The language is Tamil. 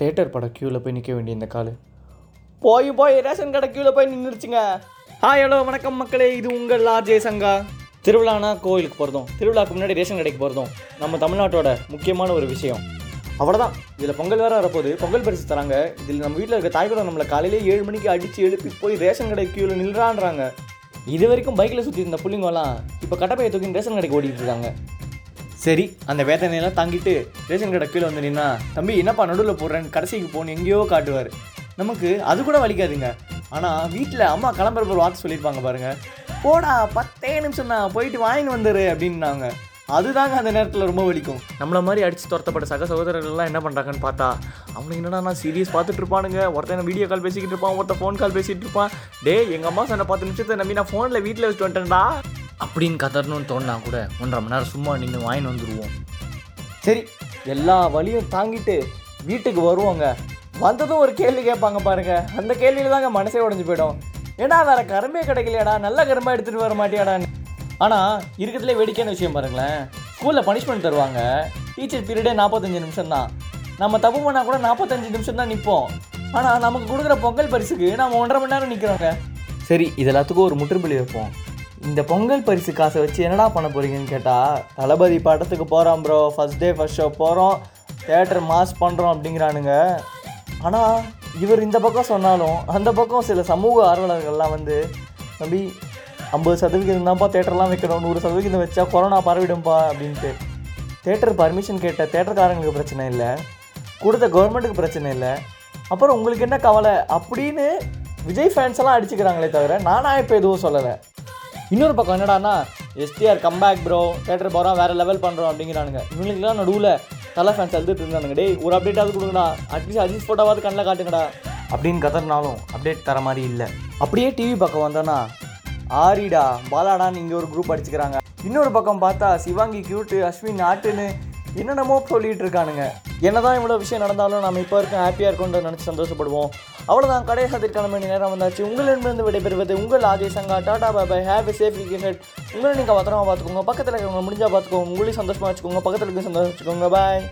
தேட்டர் பட க்யூவில் போய் நிற்க வேண்டிய இந்த காலு. போய் போய் ரேஷன் கடை க்யூவில் போய் நின்றுச்சுங்க ஹாய் ஹலோ வணக்கம் மக்களே. இது உங்கள் லார்ஜே சங்கா. திருவிழானா கோயிலுக்கு போகிறதும் திருவிழாவுக்கு முன்னாடி ரேஷன் கடைக்கு போகிறதும் நம்ம தமிழ்நாட்டோட முக்கியமான ஒரு விஷயம். அவ்வளோதான் இதில் பொங்கல் வேறு வரப்போது பொங்கல் பரிசு தராங்க. இதில் நம்ம வீட்டில் இருக்க தாய்குடம் நம்மளை காலையிலே ஏழு மணிக்கு அடித்து எழுப்பி போய் ரேஷன் கடை க்யூவில் நில்றான்றாங்க. இது வரைக்கும் பைக்கில் சுற்றி இருந்த புள்ளிங்கெல்லாம் இப்போ கட்டப்பையை தூக்கி ரேஷன் கடைக்கு ஓடிட்டு இருக்காங்க. சரி அந்த வேதனையெல்லாம் தாங்கிட்டு ரேஷன் கடை கீழே வந்து நின்னா தம்பி என்னப்பா நடுவில் போடுறேன்னு கடைசிக்கு போன்னு எங்கேயோ காட்டுவார். நமக்கு அது கூட வலிக்காதுங்க. ஆனால் வீட்டில் அம்மா கிளம்புறப்ப ஒரு வார்த்தை சொல்லியிருப்பாங்க பாருங்கள் போடா பத்தே நிமிஷம் தான் போயிட்டு வாங்கின்னு வந்துரு அப்படின்னாங்க. அதுதாங்க அந்த நேரத்தில் ரொம்ப வலிக்கும். நம்மள மாதிரி அடித்து துரத்தப்பட்ட சக சகோதரர்கள்லாம் என்ன பண்ணுறாங்கன்னு பார்த்தா அவனுக்கு என்னடா நான் சீரியஸ் பார்த்துட்டு இருப்பானுங்க. ஒருத்தன் வீடியோ கால் பேசிக்கிட்டு இருப்பான் ஒருத்தன் ஃபோன் கால் பேசிகிட்டு இருப்பான். டே எங்கள் அம்மா சொன்ன பத்து நிமிஷத்தை நம்பி நான் ஃபோனில் வீட்டில் வச்சுட்டு வந்துட்டேன்டா. அப்படின்னு கதறணும்னு தோணுனா கூட ஒன்றரை மணி நேரம் சும்மா நின்று வாங்கின்னு வந்துடுவோம் சரி எல்லா வழியும் தாங்கிட்டு வீட்டுக்கு வருவோங்க. வந்ததும் ஒரு கேள்வி கேட்பாங்க பாருங்க. அந்த கேள்வியில தாங்க மனசே உடஞ்சு போயிடும். ஏன்னா வேற கரும்பே கிடைக்கலையாடா. நல்ல கரும்பா எடுத்துட்டு வர மாட்டியாடான்னு. ஆனால் இருக்கிறதுலே வேடிக்கையான விஷயம் பாருங்களேன். ஸ்கூலில் பனிஷ்மெண்ட் தருவாங்க. டீச்சர் பீரியடே நாற்பத்தஞ்சு நிமிஷம் தான். நம்ம தப்பு பண்ணால் கூட நாற்பத்தஞ்சு நிமிஷம் தான் நிற்போம் ஆனால் நமக்கு கொடுக்குற பொங்கல் பரிசுக்கு நம்ம ஒன்றரை மணி நேரம் நிற்கிறோங்க சரி இது எல்லாத்துக்கும் ஒரு முற்றுப்புள்ளி வைப்போம். இந்த பொங்கல் பரிசு காசை வச்சு என்னடா பண்ண போறீங்கன்னு கேட்டால் தளபதி படத்துக்கு போகிறோம் bro first day first show போகிறோம் தேட்டர் மாஸ் பண்ணுறோம் அப்படிங்கிறானுங்க. ஆனால் இவர் இந்த பக்கம் சொன்னாலும் அந்த பக்கம் சில சமூக ஆர்வலர்கள்லாம் வந்து தம்பி ஐம்பது சதவிகிதம் தான்ப்பா தேட்டர்லாம் வைக்கணும். நூறு சதவிகிதம் வச்சா கொரோனா பரவிடும்பா அப்படின்ட்டு. தேட்டர் பர்மிஷன் கேட்ட தேட்டர்காரங்களுக்கு பிரச்சனை இல்லை. கொடுத்த கவர்மெண்ட்டுக்கு பிரச்சனை இல்லை. அப்புறம் உங்களுக்கு என்ன கவலை? அப்படின்னு விஜய் ஃபேன்ஸ் எல்லாம் அடிச்சுக்கிறாங்களே தவிர நானாக இப்போ எதுவும் சொல்லலை. இன்னொரு பக்கம் என்னடான்னா எஸ்டிஆர் கம்பேக் ப்ரோ தேட்டர் போகிறோம் வேறு லெவல் பண்ணுறோம் அப்படிங்கிறானுங்க. இவங்களுக்குலாம் நடுவில் தலை ஃபேன்ஸ் எழுதிட்டு இருந்தானுங்க. டேய் ஒரு அப்டேட்டாவது கொடுங்கடா. அட்லீஸ்ட் அஜித் ஃபோட்டோவாவது கண்ணில் காட்டுங்கடா. அப்படின்னு கதறினாலும் அப்டேட் தர மாதிரி இல்லை. அப்படியே டிவி பக்கம் வந்தோன்னா ஆரிடா பாலாடான்னு இங்கே ஒரு குரூப் அடிச்சுக்கிறாங்க. இன்னொரு பக்கம் பார்த்தா சிவாங்கி கியூட்டு அஸ்வின் ஆட்டுன்னு என்னென்னமோ சொல்லிட்டு இருக்கானுங்க. என்னதான் இவ்வளோ விஷயம் நடந்தாலும் நம்ம இப்போ இருக்க ஹாப்பியாக இருக்கோன்ற நினச்சி சந்தோஷப்படுவோம். அவ்வளோதான் கடைசி மணி நேரம் வந்தாச்சு. உங்களிடமிருந்து விடைபெறுவது உங்கள் Ajay Sanga Tata bye bye have safe cricket உங்களை நீங்கள் பத்திரமா பார்த்துக்கோங்க. பக்கத்தில் இருக்கிறவங்க முடிஞ்சால் பார்த்துக்கோங்க. உங்களையும் சந்தோஷமாக வச்சுக்கோங்க. பக்கத்தில் இருக்க சந்தோஷம் வச்சுக்கோங்க. பாய்